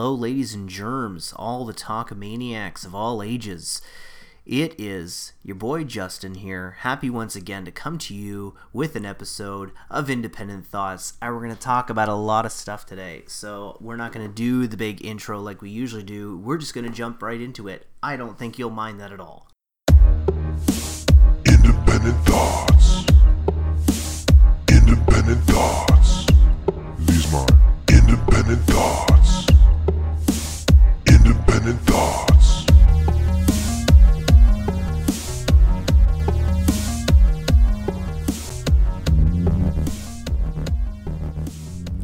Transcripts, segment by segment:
Hello, ladies and germs, all the talkamaniacs of all ages. It is your boy Justin here, happy once again to come to you with an episode of Independent Thoughts. And we're going to talk about a lot of stuff today. So, we're not going to do the big intro like we usually do. We're just going to jump right into it. I don't think you'll mind that at all. Independent thoughts. Independent thoughts. These mine. Independent thoughts. Independent thoughts.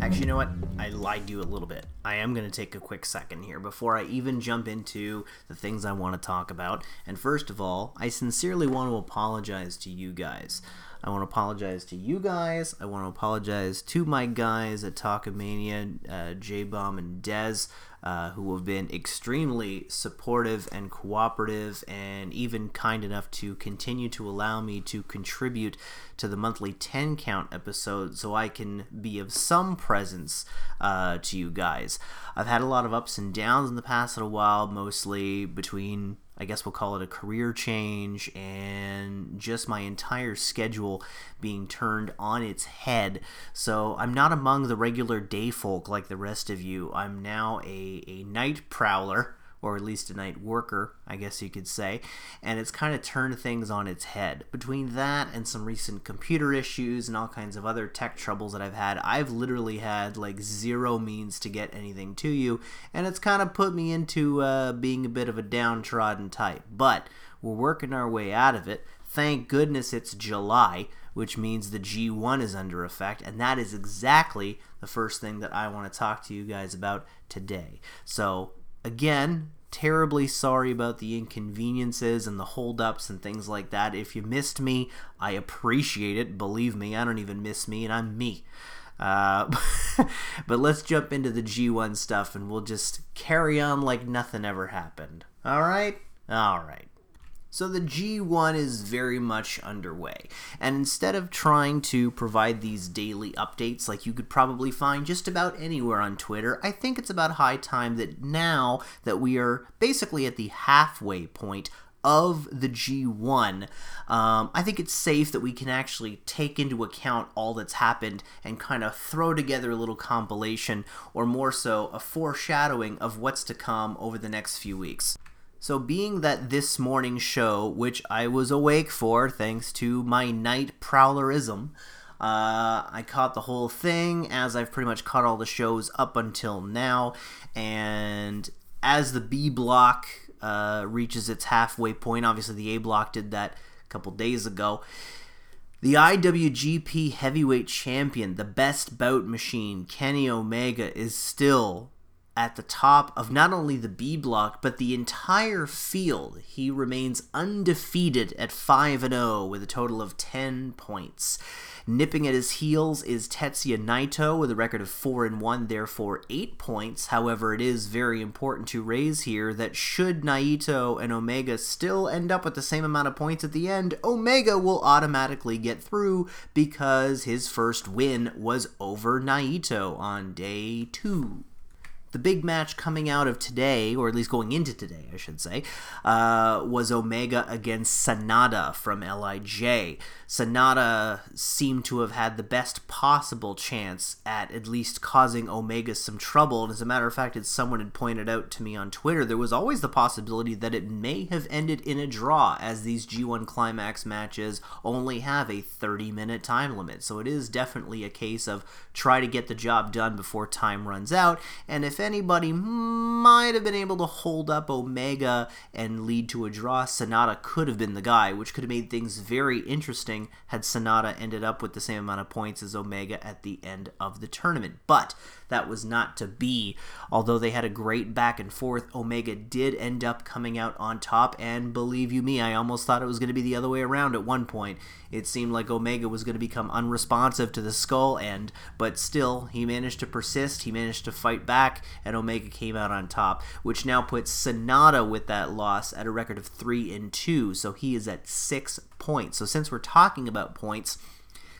Actually, you know what? I lied to you a little bit. I am going to take a quick second here before I even jump into the things I want to talk about. And first of all, I sincerely want to apologize to you guys. I want to apologize to you guys. I want to apologize to my guys at Talkamania, uh, J Bomb and Dez, uh, who have been extremely supportive and cooperative and even kind enough to continue to allow me to contribute to the monthly 10 count episode so I can be of some presence uh, to you guys. I've had a lot of ups and downs in the past little while, mostly between I guess we'll call it a career change and just my entire schedule being turned on its head. So I'm not among the regular day folk like the rest of you. I'm now a, a night prowler. Or at least a night worker, I guess you could say, and it's kind of turned things on its head. Between that and some recent computer issues and all kinds of other tech troubles that I've had, I've literally had like zero means to get anything to you, and it's kind of put me into uh, being a bit of a downtrodden type. But we're working our way out of it. Thank goodness it's July, which means the G1 is under effect, and that is exactly the first thing that I want to talk to you guys about today. So, again, terribly sorry about the inconveniences and the holdups and things like that. If you missed me, I appreciate it. Believe me, I don't even miss me, and I'm me. Uh, but let's jump into the G1 stuff and we'll just carry on like nothing ever happened. All right? All right. So the G1 is very much underway, and instead of trying to provide these daily updates like you could probably find just about anywhere on Twitter, I think it's about high time that now that we are basically at the halfway point of the G1, um, I think it's safe that we can actually take into account all that's happened and kind of throw together a little compilation, or more so, a foreshadowing of what's to come over the next few weeks. So, being that this morning's show, which I was awake for thanks to my night prowlerism, uh, I caught the whole thing as I've pretty much caught all the shows up until now. And as the B block uh, reaches its halfway point, obviously the A block did that a couple days ago. The IWGP Heavyweight Champion, the best bout machine, Kenny Omega, is still at the top of not only the B block but the entire field. He remains undefeated at 5 and 0 with a total of 10 points. Nipping at his heels is Tetsuya Naito with a record of 4 and 1, therefore 8 points. However, it is very important to raise here that should Naito and Omega still end up with the same amount of points at the end, Omega will automatically get through because his first win was over Naito on day 2 the big match coming out of today, or at least going into today, I should say, uh, was Omega against Sanada from LIJ. Sanada seemed to have had the best possible chance at at least causing Omega some trouble. And as a matter of fact, as someone had pointed out to me on Twitter, there was always the possibility that it may have ended in a draw, as these G1 Climax matches only have a 30 minute time limit. So it is definitely a case of try to get the job done before time runs out. And if anybody might have been able to hold up Omega and lead to a draw, Sanada could have been the guy, which could have made things very interesting had Sanada ended up with the same amount of points as Omega at the end of the tournament. But that was not to be. Although they had a great back and forth, Omega did end up coming out on top, and believe you me, I almost thought it was going to be the other way around at one point. It seemed like Omega was going to become unresponsive to the skull end, but still, he managed to persist, he managed to fight back, and Omega came out on top, which now puts Sanada with that loss at a record of 3 and 2, so he is at 6 points. So since we're talking about points,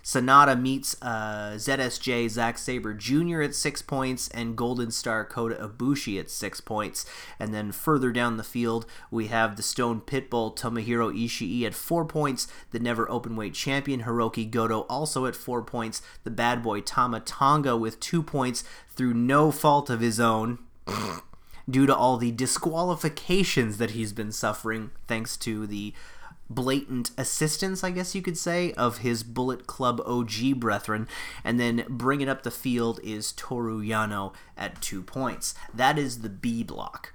Sanada meets uh, ZSJ Zack Sabre Jr. at six points and Golden Star Kota Ibushi at six points. And then further down the field, we have the Stone Pitbull Tomohiro Ishii at four points, the never openweight champion Hiroki Goto also at four points, the bad boy Tama Tonga with two points through no fault of his own. due to all the disqualifications that he's been suffering thanks to the blatant assistance, I guess you could say, of his Bullet Club OG brethren. And then bringing up the field is Toru Yano at two points. That is the B block.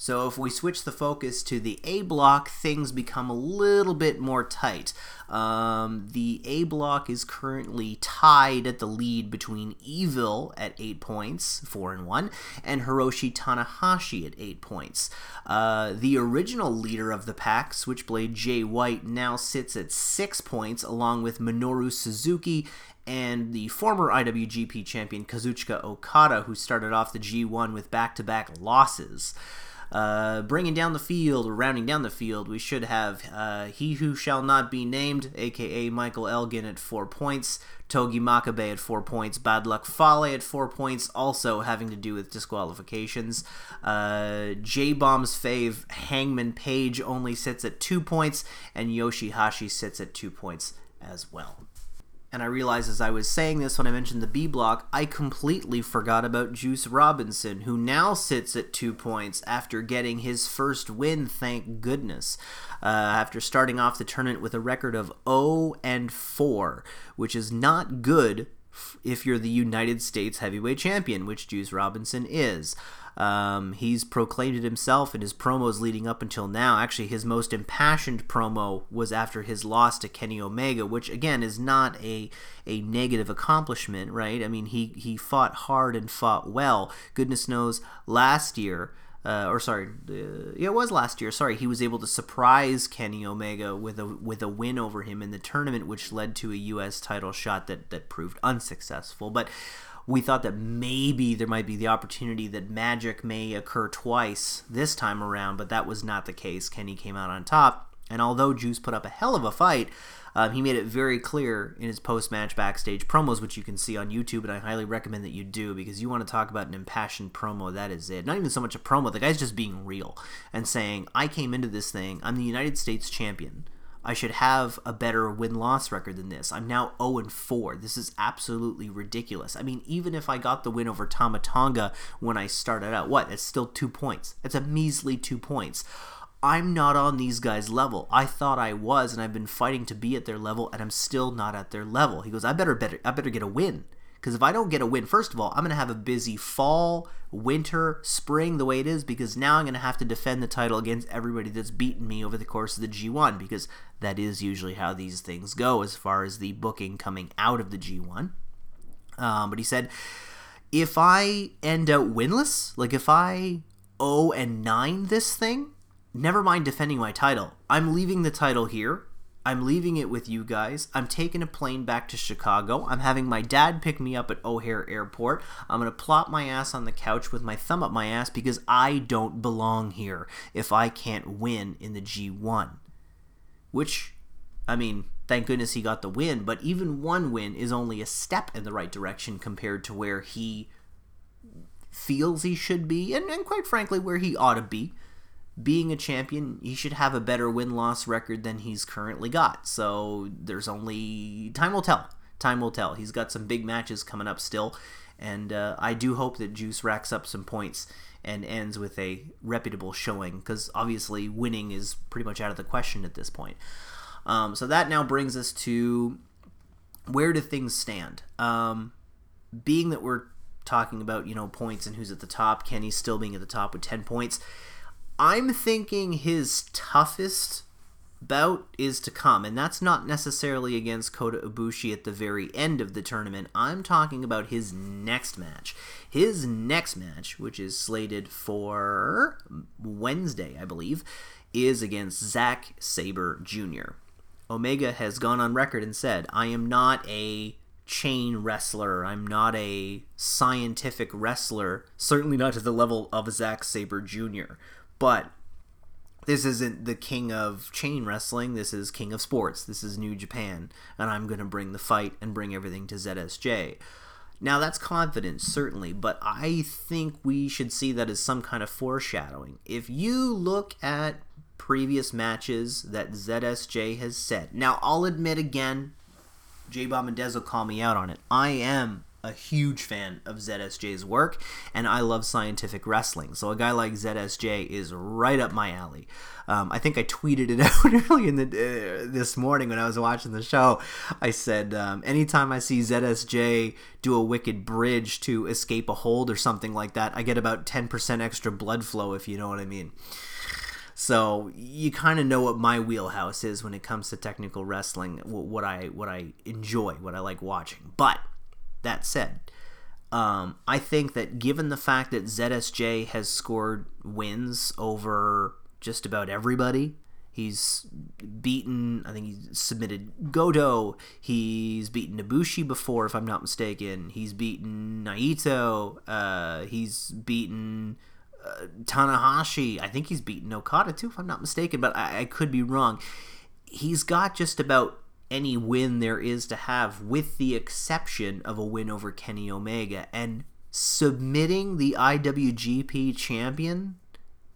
So if we switch the focus to the A block, things become a little bit more tight. Um, the A block is currently tied at the lead between Evil at eight points, four and one, and Hiroshi Tanahashi at eight points. Uh, the original leader of the pack, Switchblade Jay White, now sits at six points, along with Minoru Suzuki and the former IWGP champion Kazuchika Okada, who started off the G1 with back to back losses. Uh, bringing down the field, or rounding down the field, we should have uh, He Who Shall Not Be Named, aka Michael Elgin, at four points, Togi Makabe at four points, Bad Luck Fale at four points, also having to do with disqualifications. Uh, J Bomb's fave, Hangman Page, only sits at two points, and Yoshihashi sits at two points as well and I realized as I was saying this when I mentioned the B block, I completely forgot about Juice Robinson, who now sits at two points after getting his first win, thank goodness. Uh, after starting off the tournament with a record of 0 and 4, which is not good if you're the United States heavyweight champion, which Juice Robinson is. Um, he's proclaimed it himself in his promos leading up until now. Actually, his most impassioned promo was after his loss to Kenny Omega, which again is not a a negative accomplishment, right? I mean, he he fought hard and fought well. Goodness knows, last year. Uh, or sorry, uh, yeah, it was last year. Sorry, he was able to surprise Kenny Omega with a with a win over him in the tournament, which led to a U.S. title shot that that proved unsuccessful. But we thought that maybe there might be the opportunity that magic may occur twice this time around, but that was not the case. Kenny came out on top, and although Juice put up a hell of a fight, um, he made it very clear in his post match backstage promos, which you can see on YouTube, and I highly recommend that you do because you want to talk about an impassioned promo. That is it. Not even so much a promo, the guy's just being real and saying, I came into this thing, I'm the United States champion. I should have a better win loss record than this. I'm now 0 4. This is absolutely ridiculous. I mean, even if I got the win over Tama Tonga when I started out, what? It's still two points. It's a measly two points. I'm not on these guys' level. I thought I was, and I've been fighting to be at their level, and I'm still not at their level. He goes, I better better I better get a win. Because if I don't get a win, first of all, I'm going to have a busy fall, winter, spring, the way it is, because now I'm going to have to defend the title against everybody that's beaten me over the course of the G1, because that is usually how these things go as far as the booking coming out of the G1. Um, but he said, if I end out winless, like if I 0 and 9 this thing, never mind defending my title. I'm leaving the title here. I'm leaving it with you guys. I'm taking a plane back to Chicago. I'm having my dad pick me up at O'Hare Airport. I'm going to plop my ass on the couch with my thumb up my ass because I don't belong here if I can't win in the G1. Which, I mean, thank goodness he got the win, but even one win is only a step in the right direction compared to where he feels he should be, and, and quite frankly, where he ought to be being a champion, he should have a better win loss record than he's currently got. So there's only time will tell. Time will tell. He's got some big matches coming up still, and uh, I do hope that Juice racks up some points and ends with a reputable showing because obviously winning is pretty much out of the question at this point. Um, so that now brings us to where do things stand? Um, being that we're talking about you know points and who's at the top, Kenny's still being at the top with ten points I'm thinking his toughest bout is to come, and that's not necessarily against Kota Ibushi at the very end of the tournament. I'm talking about his next match. His next match, which is slated for Wednesday, I believe, is against Zack Sabre Jr. Omega has gone on record and said, I am not a chain wrestler. I'm not a scientific wrestler, certainly not to the level of Zack Sabre Jr. But this isn't the king of chain wrestling. This is king of sports. This is New Japan, and I'm going to bring the fight and bring everything to ZSJ. Now that's confidence, certainly, but I think we should see that as some kind of foreshadowing. If you look at previous matches that ZSJ has set, now I'll admit again, J Bomb and Dez will call me out on it. I am a huge fan of ZSJ's work, and I love scientific wrestling. So a guy like ZSJ is right up my alley. Um, I think I tweeted it out early in the uh, this morning when I was watching the show. I said, um, anytime I see ZSJ do a wicked bridge to escape a hold or something like that, I get about ten percent extra blood flow, if you know what I mean. So you kind of know what my wheelhouse is when it comes to technical wrestling, what I what I enjoy, what I like watching. But that said, um, I think that given the fact that ZSJ has scored wins over just about everybody, he's beaten, I think he's submitted Goto, he's beaten Ibushi before, if I'm not mistaken, he's beaten Naito, uh, he's beaten uh, Tanahashi, I think he's beaten Okada too, if I'm not mistaken, but I, I could be wrong. He's got just about any win there is to have, with the exception of a win over Kenny Omega. And submitting the IWGP champion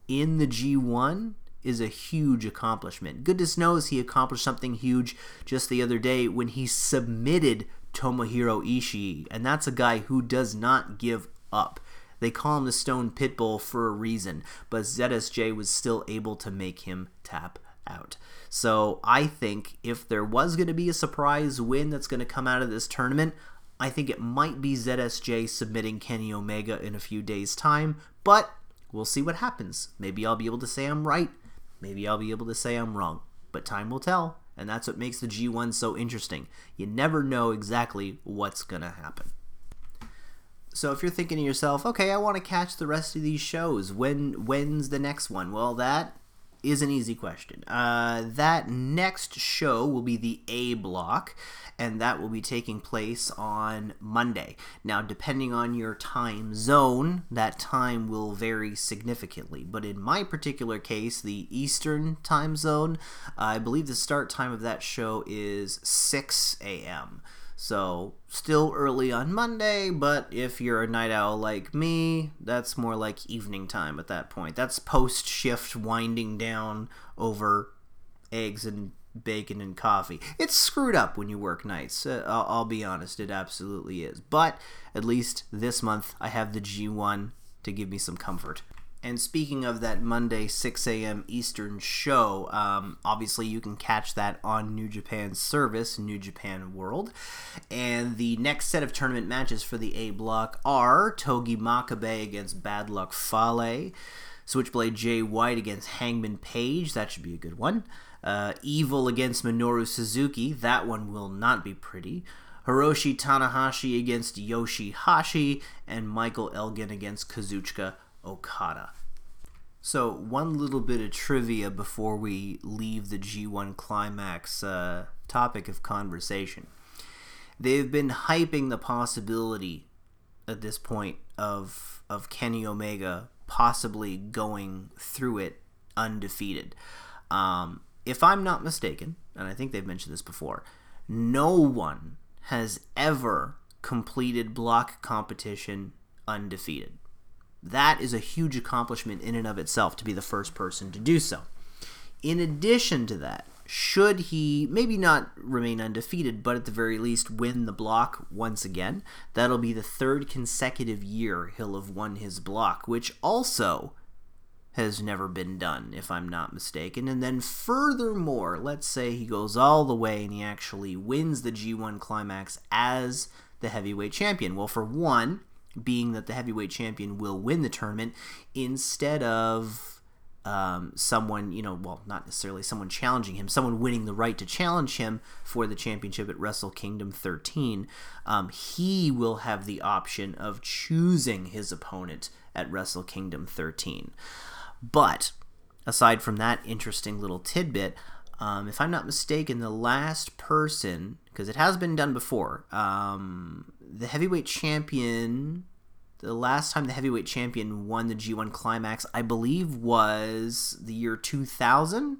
in the G1 is a huge accomplishment. Goodness knows he accomplished something huge just the other day when he submitted Tomohiro Ishii, and that's a guy who does not give up. They call him the Stone Pitbull for a reason, but ZSJ was still able to make him tap out. So I think if there was going to be a surprise win that's going to come out of this tournament, I think it might be ZSJ submitting Kenny Omega in a few days' time, but we'll see what happens. Maybe I'll be able to say I'm right, maybe I'll be able to say I'm wrong, but time will tell, and that's what makes the G1 so interesting. You never know exactly what's going to happen. So if you're thinking to yourself, okay, I want to catch the rest of these shows, when when's the next one? Well, that is an easy question. Uh, that next show will be the A block, and that will be taking place on Monday. Now, depending on your time zone, that time will vary significantly. But in my particular case, the Eastern time zone, I believe the start time of that show is 6 a.m. So, still early on Monday, but if you're a night owl like me, that's more like evening time at that point. That's post shift winding down over eggs and bacon and coffee. It's screwed up when you work nights. Uh, I'll, I'll be honest, it absolutely is. But at least this month, I have the G1 to give me some comfort. And speaking of that Monday 6 a.m. Eastern show, um, obviously you can catch that on New Japan's service, New Japan World. And the next set of tournament matches for the A block are Togi Makabe against Bad Luck Fale, Switchblade Jay White against Hangman Page, that should be a good one. Uh, Evil against Minoru Suzuki, that one will not be pretty. Hiroshi Tanahashi against Yoshihashi, and Michael Elgin against Kazuchika Okada. So, one little bit of trivia before we leave the G1 Climax uh, topic of conversation. They've been hyping the possibility at this point of of Kenny Omega possibly going through it undefeated. Um, if I'm not mistaken, and I think they've mentioned this before, no one has ever completed block competition undefeated. That is a huge accomplishment in and of itself to be the first person to do so. In addition to that, should he maybe not remain undefeated, but at the very least win the block once again, that'll be the third consecutive year he'll have won his block, which also has never been done, if I'm not mistaken. And then, furthermore, let's say he goes all the way and he actually wins the G1 climax as the heavyweight champion. Well, for one, being that the heavyweight champion will win the tournament instead of um, someone, you know, well, not necessarily someone challenging him, someone winning the right to challenge him for the championship at Wrestle Kingdom 13. Um, he will have the option of choosing his opponent at Wrestle Kingdom 13. But aside from that interesting little tidbit, um, if I'm not mistaken, the last person, because it has been done before, um, the heavyweight champion the last time the heavyweight champion won the G1 Climax, I believe, was the year 2000,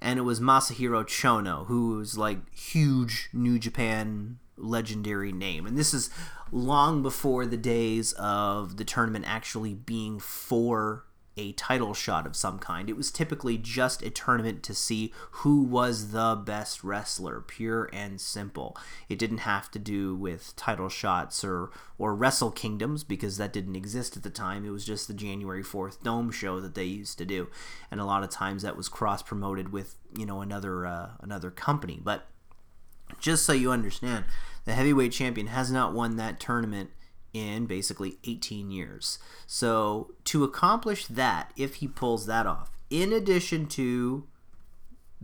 and it was Masahiro Chono, who was like huge New Japan legendary name. And this is long before the days of the tournament actually being for a title shot of some kind. It was typically just a tournament to see who was the best wrestler, pure and simple. It didn't have to do with title shots or or Wrestle Kingdoms because that didn't exist at the time. It was just the January 4th Dome show that they used to do. And a lot of times that was cross promoted with, you know, another uh, another company. But just so you understand, the heavyweight champion has not won that tournament in basically 18 years. So, to accomplish that, if he pulls that off, in addition to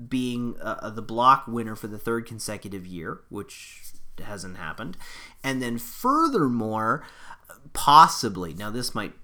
being uh, the block winner for the third consecutive year, which hasn't happened, and then furthermore, possibly, now this might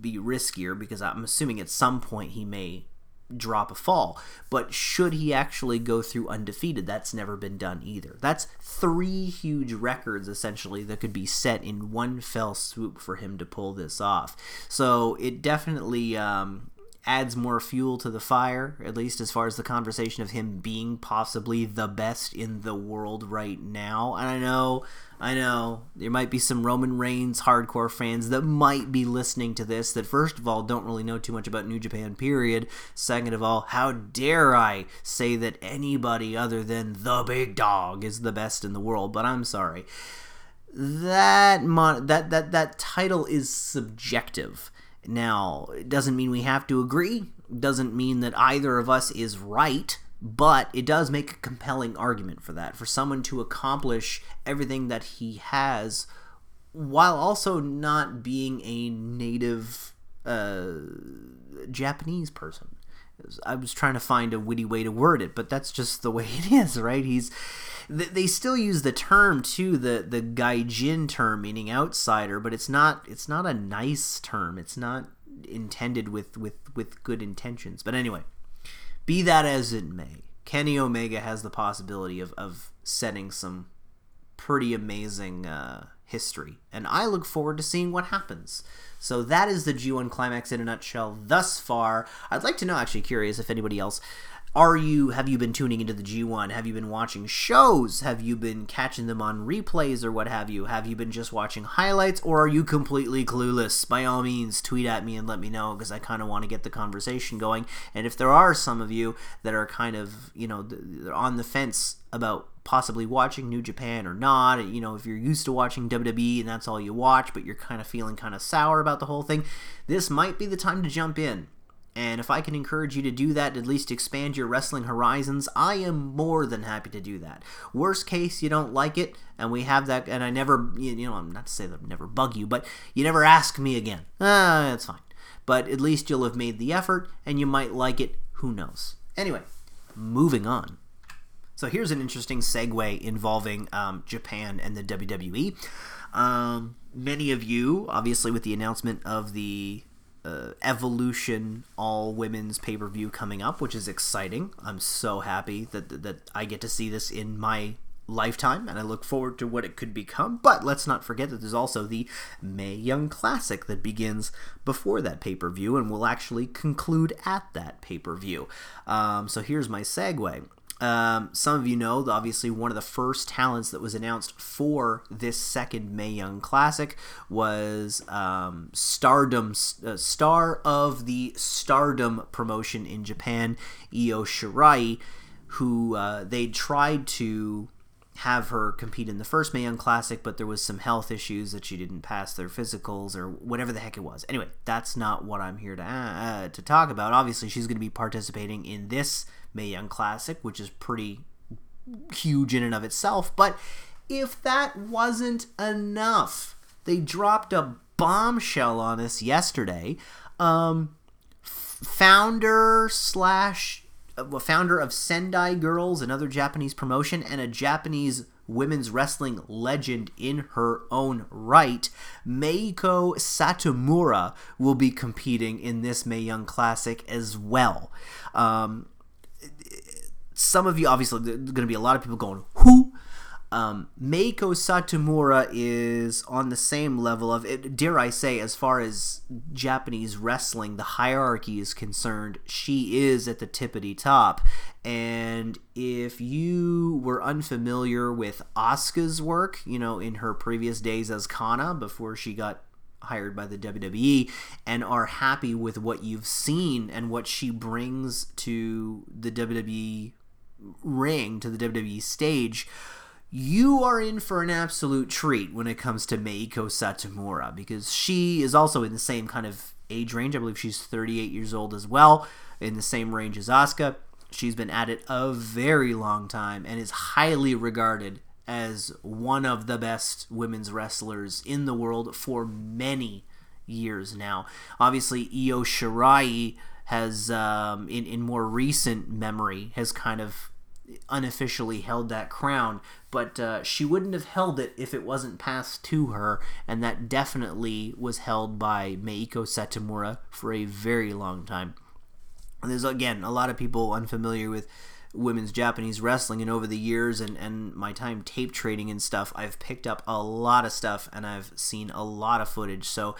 be riskier because I'm assuming at some point he may drop a fall. But should he actually go through undefeated, that's never been done either. That's three huge records essentially that could be set in one fell swoop for him to pull this off. So it definitely um, adds more fuel to the fire, at least as far as the conversation of him being possibly the best in the world right now. And I know, I know, there might be some Roman Reigns hardcore fans that might be listening to this that, first of all, don't really know too much about New Japan, period. Second of all, how dare I say that anybody other than the big dog is the best in the world? But I'm sorry. That mon- that that that title is subjective now, it doesn't mean we have to agree, doesn't mean that either of us is right, but it does make a compelling argument for that. For someone to accomplish everything that he has while also not being a native uh, Japanese person. I was trying to find a witty way to word it, but that's just the way it is, right? He's they still use the term too, the the gaijin term meaning outsider, but it's not it's not a nice term. It's not intended with with with good intentions. But anyway, be that as it may, Kenny Omega has the possibility of of setting some pretty amazing uh, history, and I look forward to seeing what happens. So that is the G1 climax in a nutshell thus far. I'd like to know, actually, curious if anybody else are you have you been tuning into the G1? Have you been watching shows? Have you been catching them on replays or what have you? Have you been just watching highlights or are you completely clueless? By all means, tweet at me and let me know because I kind of want to get the conversation going. And if there are some of you that are kind of, you know, on the fence about possibly watching New Japan or not, you know, if you're used to watching WWE and that's all you watch, but you're kind of feeling kind of sour about the whole thing, this might be the time to jump in and if I can encourage you to do that, at least expand your wrestling horizons, I am more than happy to do that. Worst case, you don't like it, and we have that, and I never, you know, I'm not to say that I never bug you, but you never ask me again. Ah, that's fine. But at least you'll have made the effort, and you might like it. Who knows? Anyway, moving on. So here's an interesting segue involving um, Japan and the WWE. Um, many of you, obviously, with the announcement of the uh, Evolution all women's pay per view coming up, which is exciting. I'm so happy that that I get to see this in my lifetime, and I look forward to what it could become. But let's not forget that there's also the Mae Young Classic that begins before that pay per view and will actually conclude at that pay per view. Um, so here's my segue. Um, some of you know, obviously, one of the first talents that was announced for this second Mae Young Classic was um, Stardom, uh, star of the Stardom promotion in Japan, Io Shirai, who uh, they tried to have her compete in the first Mae Young Classic, but there was some health issues that she didn't pass their physicals or whatever the heck it was. Anyway, that's not what I'm here to uh, to talk about. Obviously, she's going to be participating in this Mae Young Classic, which is pretty huge in and of itself. But if that wasn't enough, they dropped a bombshell on us yesterday. Um, founder slash uh, founder of Sendai Girls, another Japanese promotion, and a Japanese women's wrestling legend in her own right, Meiko Satomura will be competing in this Mae Young Classic as well. Um, some of you, obviously, there's going to be a lot of people going, who? Um, Meiko Satomura is on the same level of it. Dare I say, as far as Japanese wrestling, the hierarchy is concerned, she is at the tippity top. And if you were unfamiliar with Asuka's work, you know, in her previous days as Kana before she got hired by the WWE and are happy with what you've seen and what she brings to the WWE ring, to the WWE stage, you are in for an absolute treat when it comes to Meiko Satomura because she is also in the same kind of age range. I believe she's 38 years old as well, in the same range as Asuka. She's been at it a very long time and is highly regarded as one of the best women's wrestlers in the world for many years now. Obviously, Io Shirai has, um, in, in more recent memory, has kind of unofficially held that crown, but uh, she wouldn't have held it if it wasn't passed to her, and that definitely was held by Meiko Satomura for a very long time. And there's again a lot of people unfamiliar with women's Japanese wrestling, and over the years and, and my time tape trading and stuff, I've picked up a lot of stuff and I've seen a lot of footage. So,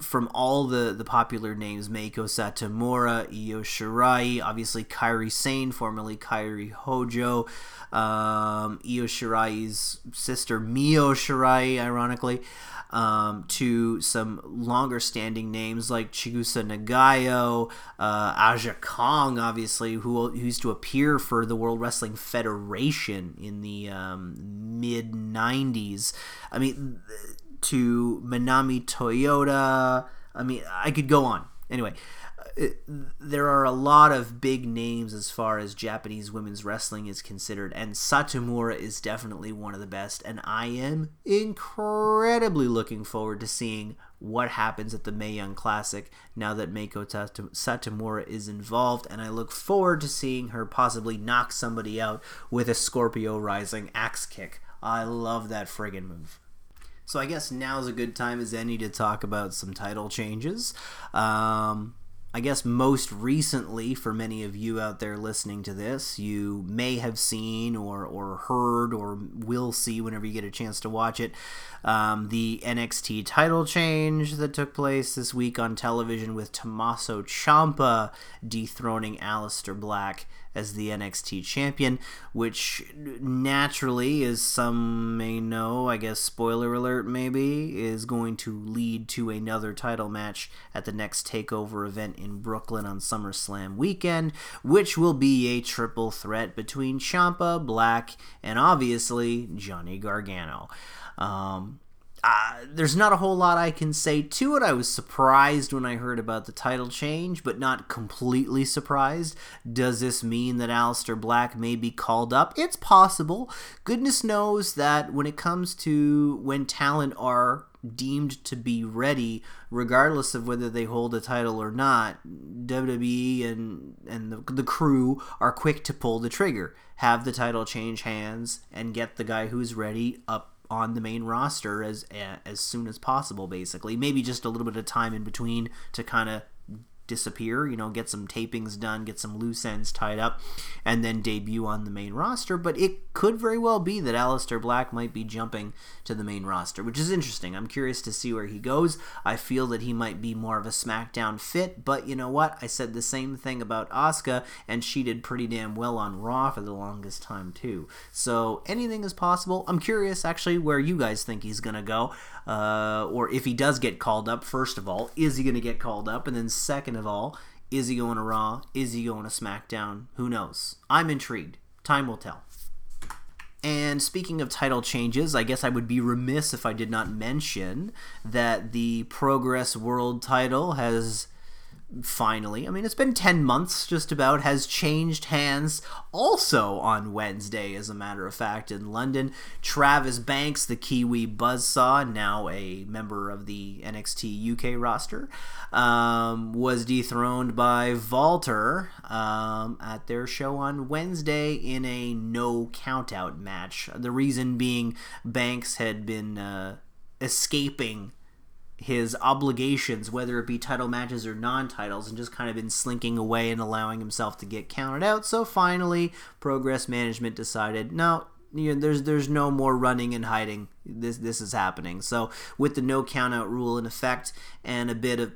from all the, the popular names, Meiko Satomura, Io Shirai, obviously Kairi Sane, formerly Kairi Hojo, um, Io Shirai's sister Mio Shirai, ironically um, to some longer standing names like Chigusa Nagayo, uh, Aja Kong, obviously, who, who used to appear for the World Wrestling Federation in the um, mid 90s. I mean, to Manami Toyota. I mean, I could go on. Anyway, there are a lot of big names as far as Japanese women's wrestling is considered, and Satomura is definitely one of the best. And I am incredibly looking forward to seeing what happens at the Mae Young Classic now that Meiko Satomura is involved, and I look forward to seeing her possibly knock somebody out with a Scorpio Rising axe kick. I love that friggin' move. So I guess now's a good time as any to talk about some title changes. Um, I guess most recently, for many of you out there listening to this, you may have seen or, or heard or will see whenever you get a chance to watch it um, the NXT title change that took place this week on television with Tommaso Ciampa dethroning Aleister Black as the NXT champion, which naturally, as some may know, I guess spoiler alert maybe, is going to lead to another title match at the next TakeOver event in Brooklyn on SummerSlam weekend, which will be a triple threat between Ciampa, Black, and obviously Johnny Gargano. Um, uh, there's not a whole lot I can say to it. I was surprised when I heard about the title change, but not completely surprised. Does this mean that Aleister Black may be called up? It's possible. Goodness knows that when it comes to when talent are deemed to be ready, regardless of whether they hold a title or not, WWE and and the, the crew are quick to pull the trigger, have the title change hands, and get the guy who's ready up on the main roster as as soon as possible basically. Maybe just a little bit of time in between to kind of disappear, you know, get some tapings done, get some loose ends tied up, and then debut on the main roster. But it could very well be that Aleister Black might be jumping to the main roster, which is interesting. I'm curious to see where he goes. I feel that he might be more of a SmackDown fit, but you know what? I said the same thing about Asuka, and she did pretty damn well on Raw for the longest time, too. So anything is possible. I'm curious, actually, where you guys think he's going to go, uh, or if he does get called up, first of all, is he going to get called up? And then, second of all, is he going to Raw? Is he going to SmackDown? Who knows? I'm intrigued. Time will tell. And speaking of title changes, I guess I would be remiss if I did not mention that the Progress World title has finally, I mean, it's been 10 months just about, has changed hands also on Wednesday, as a matter of fact, in London. Travis Banks, the Kiwi Buzzsaw, now a member of the NXT UK roster, um, was dethroned by Walter um, at their show on Wednesday in a no countout match. The reason being Banks had been uh, escaping his obligations, whether it be title matches or non titles, and just kind of been slinking away and allowing himself to get counted out. So finally, Progress Management decided no, you know, there's there's no more running and hiding. This this is happening. So with the no count out rule in effect and a bit of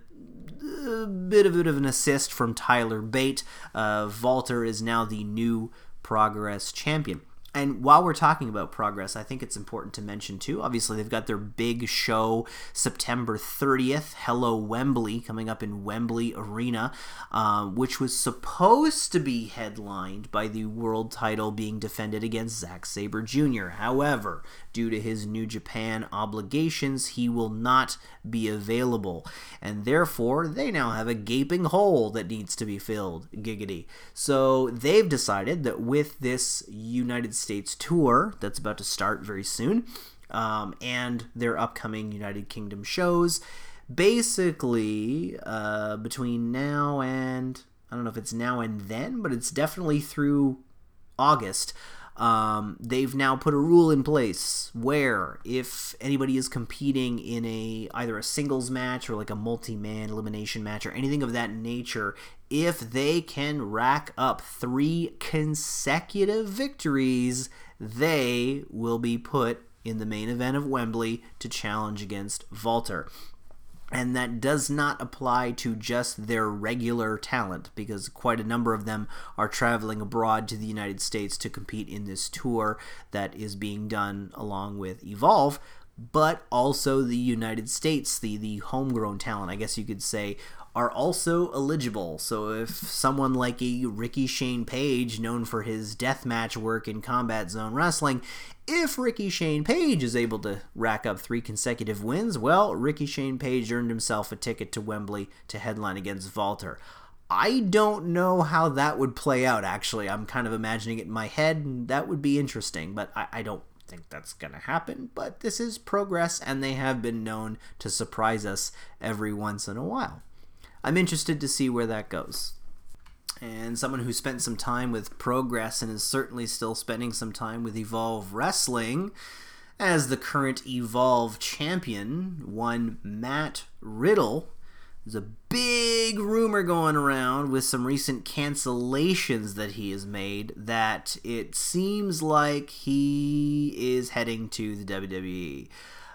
a bit of, bit of an assist from Tyler Bate, uh, Walter is now the new Progress champion. And while we're talking about progress, I think it's important to mention too. Obviously, they've got their big show September 30th, Hello Wembley, coming up in Wembley Arena, uh, which was supposed to be headlined by the world title being defended against Zack Sabre Jr. However, due to his New Japan obligations, he will not be available, and therefore they now have a gaping hole that needs to be filled. Giggity. So they've decided that with this United States tour that's about to start very soon, um, and their upcoming United Kingdom shows, basically uh, between now and I don't know if it's now and then, but it's definitely through August. Um, they've now put a rule in place where if anybody is competing in a either a singles match or like a multi-man elimination match or anything of that nature, if they can rack up three consecutive victories, they will be put in the main event of Wembley to challenge against Walter and that does not apply to just their regular talent because quite a number of them are traveling abroad to the United States to compete in this tour that is being done along with Evolve but also the United States the the homegrown talent I guess you could say are also eligible. So if someone like a Ricky Shane Page, known for his deathmatch work in Combat Zone Wrestling, if Ricky Shane Page is able to rack up three consecutive wins, well, Ricky Shane Page earned himself a ticket to Wembley to headline against Walter. I don't know how that would play out, actually. I'm kind of imagining it in my head, and that would be interesting, but I, I don't think that's going to happen. But this is progress, and they have been known to surprise us every once in a while. I'm interested to see where that goes. And someone who spent some time with Progress and is certainly still spending some time with Evolve Wrestling as the current Evolve champion, one Matt Riddle. There's a big rumor going around with some recent cancellations that he has made that it seems like he is heading to the WWE.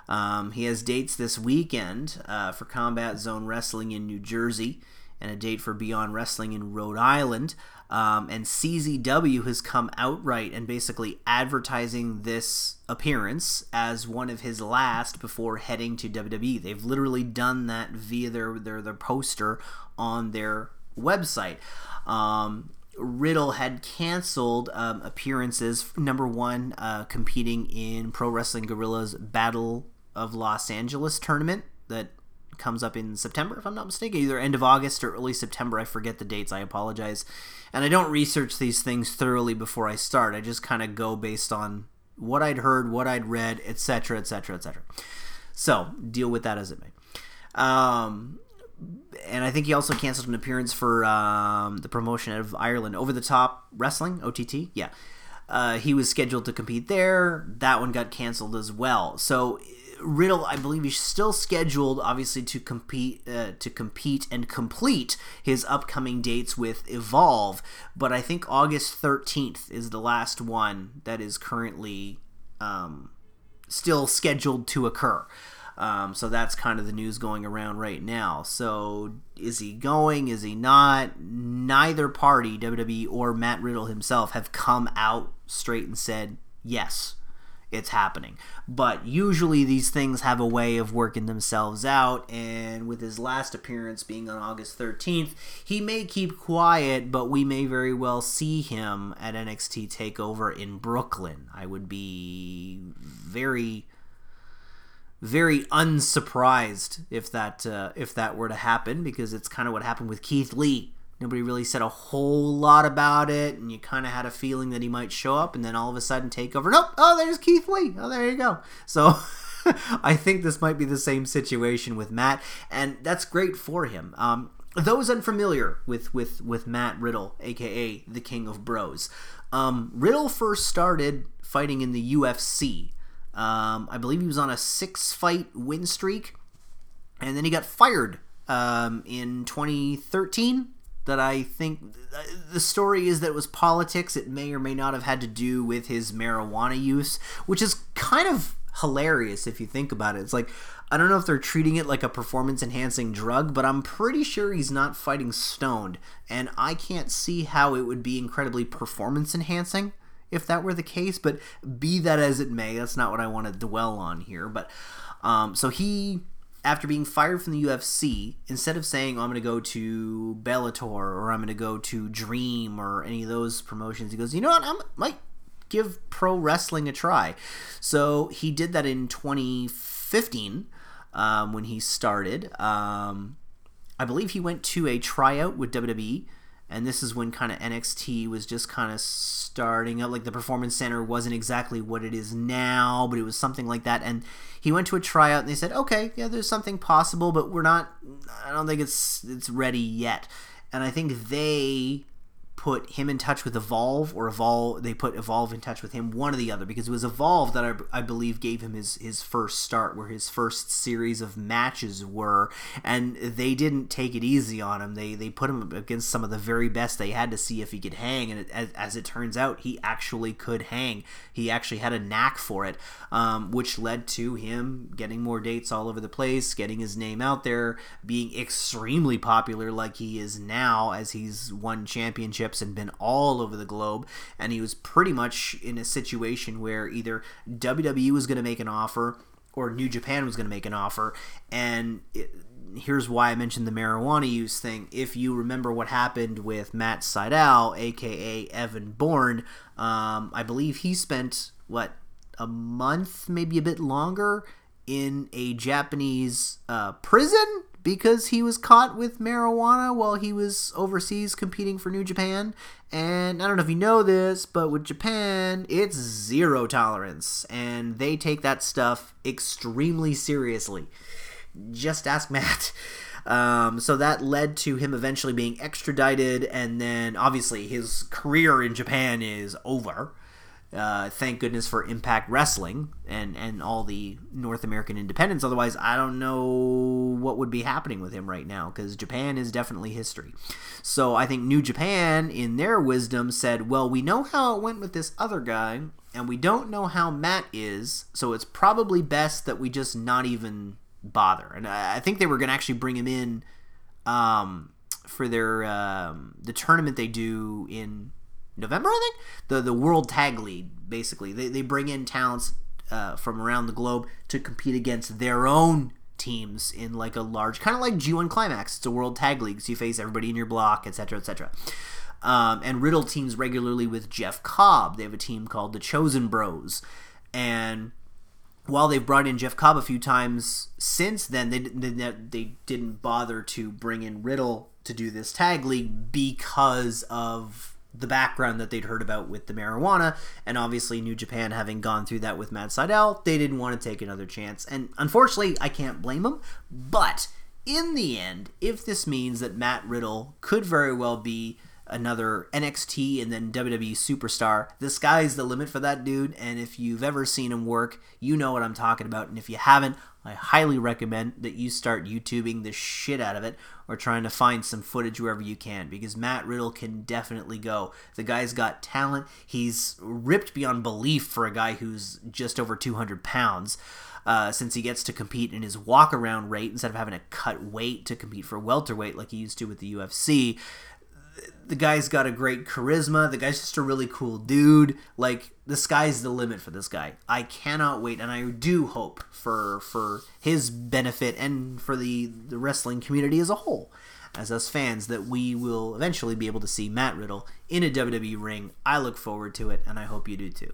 Um, he has dates this weekend uh, for Combat Zone Wrestling in New Jersey and a date for Beyond Wrestling in Rhode Island. Um, and CZW has come outright and basically advertising this appearance as one of his last before heading to WWE. They've literally done that via their their, their poster on their website. Um, Riddle had canceled um, appearances. Number one, uh, competing in Pro Wrestling Guerrilla's Battle of Los Angeles tournament that comes up in September, if I'm not mistaken, either end of August or early September. I forget the dates. I apologize. And I don't research these things thoroughly before I start. I just kind of go based on what I'd heard, what I'd read, etc., etc., etc. So deal with that as it may. Um, and I think he also canceled an appearance for um, the promotion of Ireland Over the Top Wrestling OTT. Yeah, uh, he was scheduled to compete there. That one got canceled as well. So Riddle, I believe, he's still scheduled, obviously, to compete uh, to compete and complete his upcoming dates with Evolve. But I think August thirteenth is the last one that is currently um, still scheduled to occur. Um, so that's kind of the news going around right now. So is he going? Is he not? Neither party, WWE or Matt Riddle himself, have come out straight and said yes it's happening. But usually these things have a way of working themselves out, and with his last appearance being on August 13th, he may keep quiet, but we may very well see him at NXT TakeOver in Brooklyn. I would be very very unsurprised if that uh, if that were to happen because it's kind of what happened with Keith Lee Nobody really said a whole lot about it, and you kind of had a feeling that he might show up, and then all of a sudden take over. Nope. Oh, there's Keith Lee. Oh, there you go. So I think this might be the same situation with Matt, and that's great for him. Um, those unfamiliar with with with Matt Riddle, aka the King of Bros, um, Riddle first started fighting in the UFC. Um, I believe he was on a six fight win streak, and then he got fired um, in 2013 that I think the story is that it was politics. It may or may not have had to do with his marijuana use, which is kind of hilarious if you think about it. It's like I don't know if they're treating it like a performance enhancing drug, but I'm pretty sure he's not fighting stoned, and I can't see how it would be incredibly performance enhancing if that were the case. But be that as it may, that's not what I want to dwell on here. But um, so he, after being fired from the UFC, instead of saying, oh, I'm going to go to Bellator or I'm going to go to Dream or any of those promotions, he goes, you know what, I might give pro wrestling a try. So he did that in 2015 um, when he started. Um, I believe he went to a tryout with WWE, and this is when kind of NXT was just kind of starting up. Like the Performance Center wasn't exactly what it is now, but it was something like that. And he went to a tryout, and they said, "Okay, yeah, there's something possible, but we're not. I don't think it's it's ready yet." And I think they put him in touch with Evolve or Evolve they put Evolve in touch with him one or the other because it was Evolve that I, I believe gave him his his first start where his first series of matches were and they didn't take it easy on him. They they put him against some of the very best they had to see if he could hang and it, as, as, it turns out he actually could hang. He actually had a knack for it um, which led to him getting more dates all over the place getting his name out there being extremely popular like he is now as he's won championship and been all over the globe. And he was pretty much in a situation where either WWE was going to make an offer or New Japan was going to make an offer. And it, here's why I mentioned the marijuana use thing. If you remember what happened with Matt Sydal, aka Evan Bourne, um, I believe he spent what a month, maybe a bit longer, in a Japanese uh, prison because he was caught with marijuana while he was overseas competing for New Japan. And I don't know if you know this, but with Japan, it's zero tolerance, and they take that stuff extremely seriously. Just ask Matt. Um, so that led to him eventually being extradited, and then obviously his career in Japan is over. Uh, thank goodness for Impact Wrestling and and all the North American independents. Otherwise, I don't know what would be happening with him right now because Japan is definitely history. So I think New Japan, in their wisdom, said, "Well, we know how it went with this other guy, and we don't know how Matt is, so it's probably best that we just not even bother." And I, think they were going to actually bring him in um, for their um, the tournament they do in November, I think. The the World Tag League, basically, they they bring in talents uh, from around the globe to compete against their own teams in like a large, kind of like G1 Climax. It's a World Tag League, so you face everybody in your block, etc., etc. Um, and Riddle teams regularly with Jeff Cobb. They have a team called the Chosen Bros, and while they've brought in Jeff Cobb a few times since then, they, they, they didn't bother to bring in Riddle to do this tag league because of the background that they'd heard about with the marijuana, and obviously New Japan having gone through that with Matt Sydal, they didn't want to take another chance. And unfortunately, I can't blame them. But in the end, if this means that Matt Riddle could very well be another NXT and then WWE superstar. The sky's the limit for that dude, and if you've ever seen him work, you know what I'm talking about. And if you haven't, I highly recommend that you start YouTubing the shit out of it or trying to find some footage wherever you can because Matt Riddle can definitely go. The guy's got talent. He's ripped beyond belief for a guy who's just over 200 pounds. Uh, since he gets to compete in his walk around rate instead of having to cut weight to compete for welterweight like he used to with the UFC the guy's got a great charisma. The guy's just a really cool dude. Like the sky's the limit for this guy. I cannot wait, and I do hope for for his benefit and for the the wrestling community as a whole, as us fans, that we will eventually be able to see Matt Riddle in a WWE ring. I look forward to it, and I hope you do too.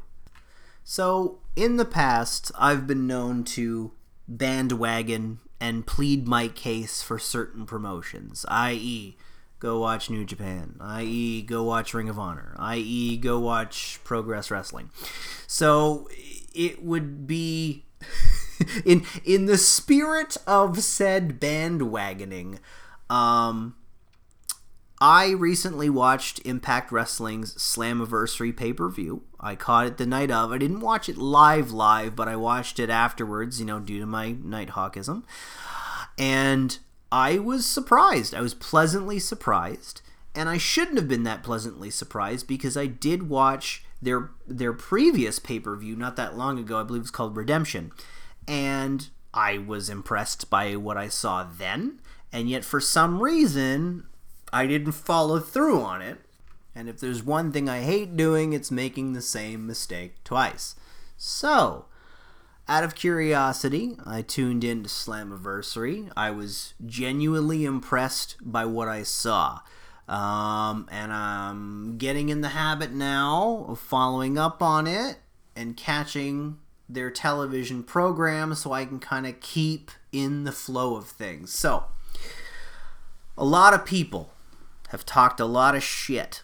So in the past, I've been known to bandwagon and plead my case for certain promotions, i.e go watch New Japan, i.e., go watch Ring of Honor, i.e., go watch Progress Wrestling. So it would be in in the spirit of said bandwagoning. Um, I recently watched Impact Wrestling's Slammiversary pay per view. I caught it the night of. I didn't watch it live, live, but I watched it afterwards, you know, due to my Nighthawkism. And I was surprised. I was pleasantly surprised. and I shouldn't have been that pleasantly surprised because I did watch their their previous pay per view not that long ago. I believe it's called Redemption, and I was impressed by what I saw then. And yet, for some reason, I didn't follow through on it. And if there's one thing I hate doing, it's making the same mistake twice. So, out of curiosity, I tuned in to Slammiversary. I was genuinely impressed by what I saw. Um, and I'm getting in the habit now of following up on it and catching their television program so I can kind of keep in the flow of things. So, a lot of people have talked a lot of shit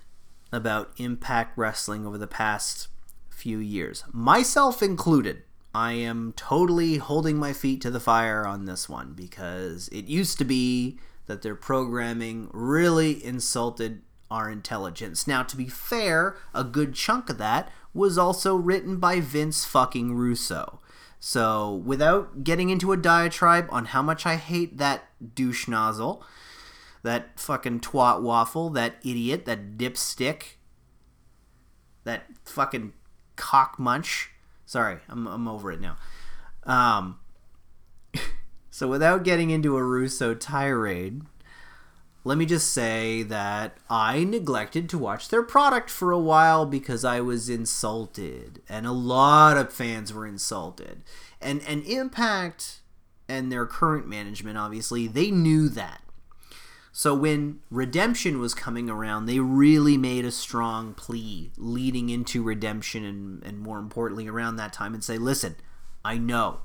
about Impact Wrestling over the past few years, myself included. I am totally holding my feet to the fire on this one because it used to be that their programming really insulted our intelligence. Now, to be fair, a good chunk of that was also written by Vince fucking Russo. So, without getting into a diatribe on how much I hate that douche nozzle, that fucking twat waffle, that idiot, that dipstick, that fucking cock munch. Sorry, I'm, I'm over it now. Um, so without getting into a Russo tirade, let me just say that I neglected to watch their product for a while because I was insulted, and a lot of fans were insulted. And and Impact and their current management, obviously, they knew that. So when Redemption was coming around, they really made a strong plea leading into Redemption and, and more importantly around that time and say, listen, I know.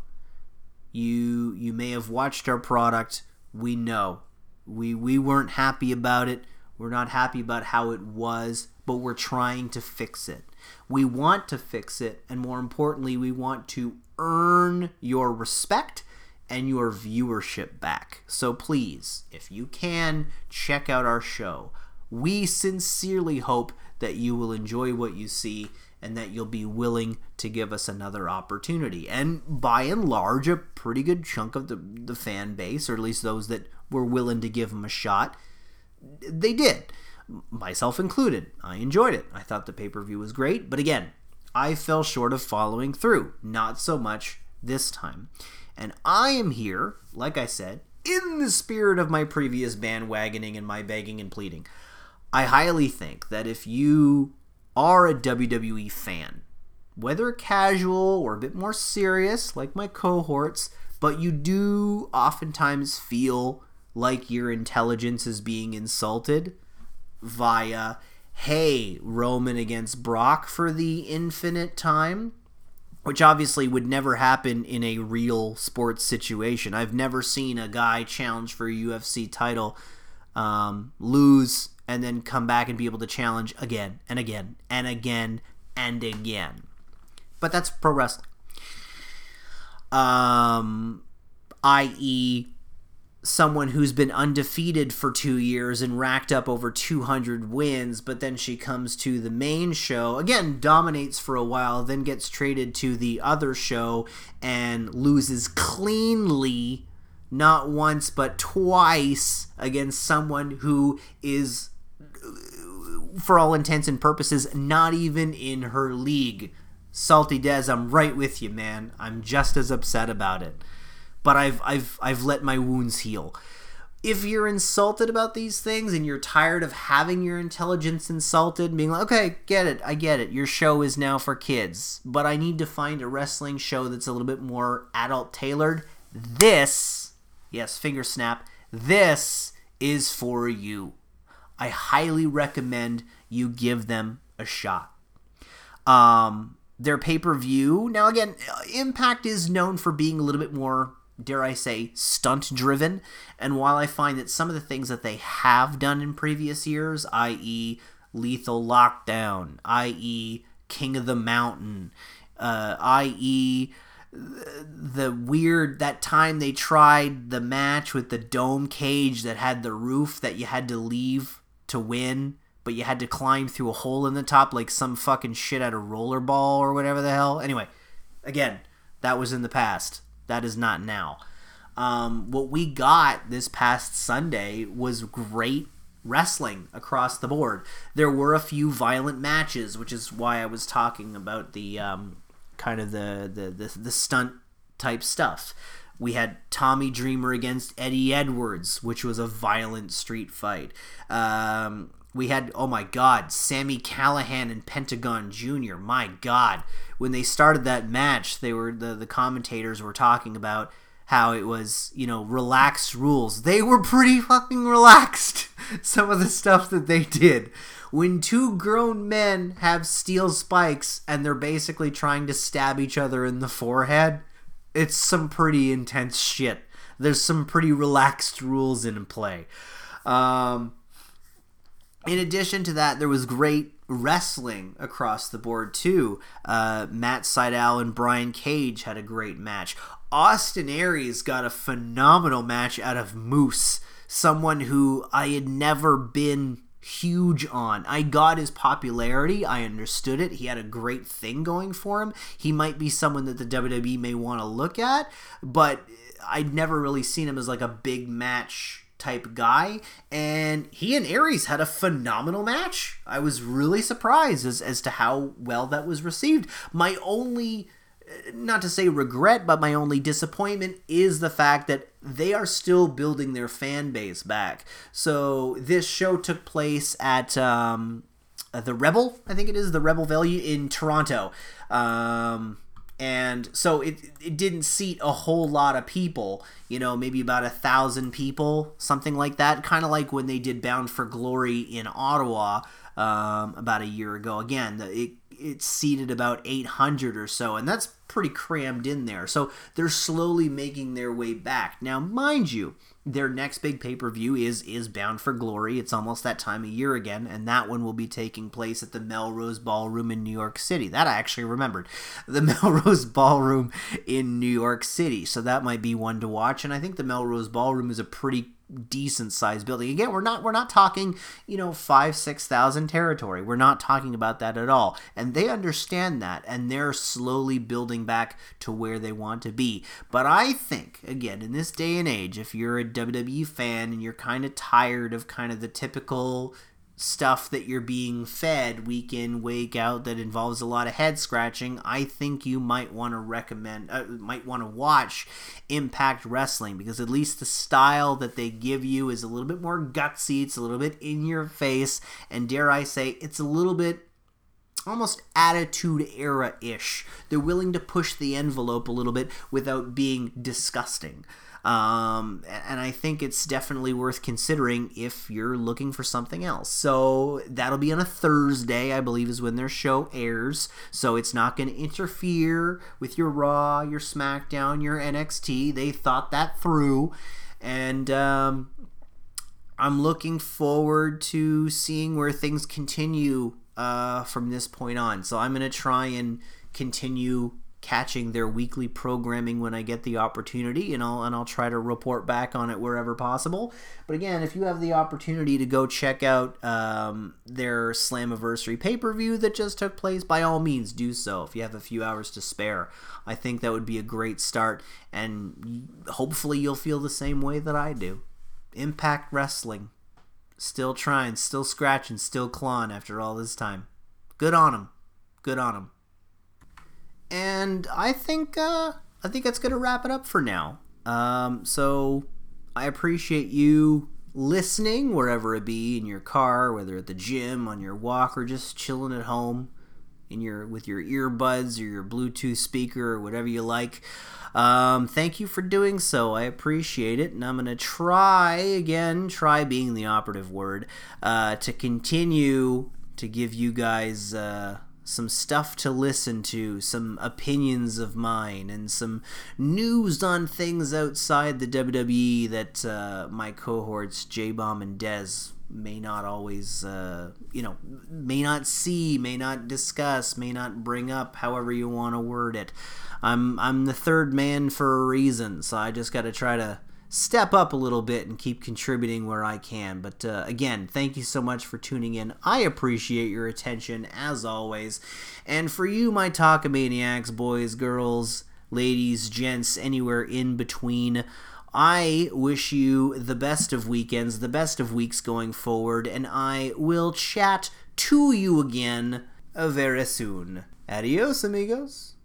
You you may have watched our product. We know. We we weren't happy about it. We're not happy about how it was, but we're trying to fix it. We want to fix it, and more importantly, we want to earn your respect and your viewership back. So please, if you can, check out our show. We sincerely hope that you will enjoy what you see and that you'll be willing to give us another opportunity. And by and large, a pretty good chunk of the, the fan base, or at least those that were willing to give them a shot, they did. Myself included. I enjoyed it. I thought the pay per view was great, but again, I fell short of following through. Not so much this time. And I am here, like I said, in the spirit of my previous bandwagoning and my begging and pleading. I highly think that if you are a WWE fan, whether casual or a bit more serious, like my cohorts, but you do oftentimes feel like your intelligence is being insulted via, hey, Roman against Brock for the infinite time, which obviously would never happen in a real sports situation. I've never seen a guy challenge for a UFC title, um, lose, and then come back and be able to challenge again and again and again and again. But that's pro wrestling. Um, i.e., someone who's been undefeated for two years and racked up over 200 wins, but then she comes to the main show, again, dominates for a while, then gets traded to the other show and loses cleanly, not once, but twice against someone who is, for all intents and purposes, not even in her league. Salty Dez, I'm right with you, man. I'm just as upset about it but I've I've I've let my wounds heal. If you're insulted about these things and you're tired of having your intelligence insulted, being like, okay, get it, I get it. Your show is now for kids, but I need to find a wrestling show that's a little bit more adult tailored. This, yes, finger snap, this is for you. I highly recommend you give them a shot. Um, their pay per view, now again, Impact is known for being a little bit more dare I say, stunt driven. And while I find that some of the things that they have done in previous years, i.e., Lethal Lockdown, i.e., King of the Mountain, uh, i.e., the weird that time they tried the match with the dome cage that had the roof that you had to leave to win but you had to climb through a hole in the top like some fucking shit at a rollerball or whatever the hell anyway again that was in the past that is not now. Um, what we got this past Sunday was great wrestling across the board. There were a few violent matches, which is why I was talking about the um, kind of the, the the the stunt type stuff. We had Tommy Dreamer against Eddie Edwards, which was a violent street fight. Um, we had oh my god, Sami Callihan and Pentagon Jr. My god, when they started that match, they were the the commentators were talking about how it was, you know, relaxed rules. They were pretty fucking relaxed. Some of the stuff that they did. When two grown men have steel spikes and they're basically trying to stab each other in the forehead, it's some pretty intense shit. There's some pretty relaxed rules in play. Um, in addition to that, there was great wrestling across the board too. Uh, Matt Sydal and Brian Cage had a great match. Austin Aries got a phenomenal match out of Moose, someone who I had never been huge on. I got his popularity. I understood it. He had a great thing going for him. He might be someone that the WWE may want to look at, but I'd never really seen him as like a big match type guy and he and Aries had a phenomenal match. I was really surprised as, as to how well that was received. My only not to say regret, but my only disappointment is the fact that they are still building their fan base back. So this show took place at um, the Rebel, I think it is the Rebel Value in Toronto. Um, and so it it didn't seat a whole lot of people you know maybe about a thousand people something like that kind of like when they did bound for glory in ottawa um, about a year ago again it it seated about 800 or so, and that's pretty crammed in there. So they're slowly making their way back. Now, mind you, their next big pay per view is is Bound for Glory. It's almost that time of year again, and that one will be taking place at the Melrose Ballroom in New York City. That I actually remembered, the Melrose Ballroom in New York City. So that might be one to watch. And I think the Melrose Ballroom is a pretty decent sized building. Again, we're not we're not talking, you know, five, six thousand territory. We're not talking about that at all. And they understand that and they're slowly building back to where they want to be. But I think, again, in this day and age, if you're a WWE fan and you're kind of tired of kind of the typical stuff that you're being fed week in week out that involves a lot of head scratching i think you might want to recommend uh, might want to watch impact wrestling because at least the style that they give you is a little bit more gutsy it's a little bit in your face and dare i say it's a little bit almost attitude era ish they're willing to push the envelope a little bit without being disgusting um, and I think it's definitely worth considering if you're looking for something else. So that'll be on a Thursday, I believe, is when their show airs. So it's not going to interfere with your Raw, your SmackDown, your NXT. They thought that through. And um, I'm looking forward to seeing where things continue uh, from this point on. So I'm going to try and continue catching their weekly programming when I get the opportunity, and I'll and I'll try to report back on it wherever possible. But again, if you have the opportunity to go check out um, their Slammiversary pay per view that just took place, by all means do so. If you have a few hours to spare, I think that would be a great start, and hopefully you'll feel the same way that I do. Impact Wrestling, still trying, still scratching, still clawing after all this time. Good on them. Good on them. And I think uh, I think that's gonna wrap it up for now. Um, so I appreciate you listening wherever it be in your car, whether at the gym, on your walk, or just chilling at home in your with your earbuds or your Bluetooth speaker or whatever you like. Um, thank you for doing so. I appreciate it, and I'm gonna try again, try being the operative word, uh, to continue to give you guys. Uh, some stuff to listen to, some opinions of mine, and some news on things outside the WWE that uh, my cohorts J Bomb and Dez may not always, uh, you know, may not see, may not discuss, may not bring up, however you want to word it. I'm I'm the third man for a reason, so I just got to try to step up a little bit and keep contributing where I can. But uh, again, thank you so much for tuning in. I appreciate your attention as always. And for you, my Talkamaniacs, boys, girls, ladies, gents, anywhere in between, I wish you the best of weekends, the best of weeks going forward, and I will chat to you again very soon. Adios, amigos.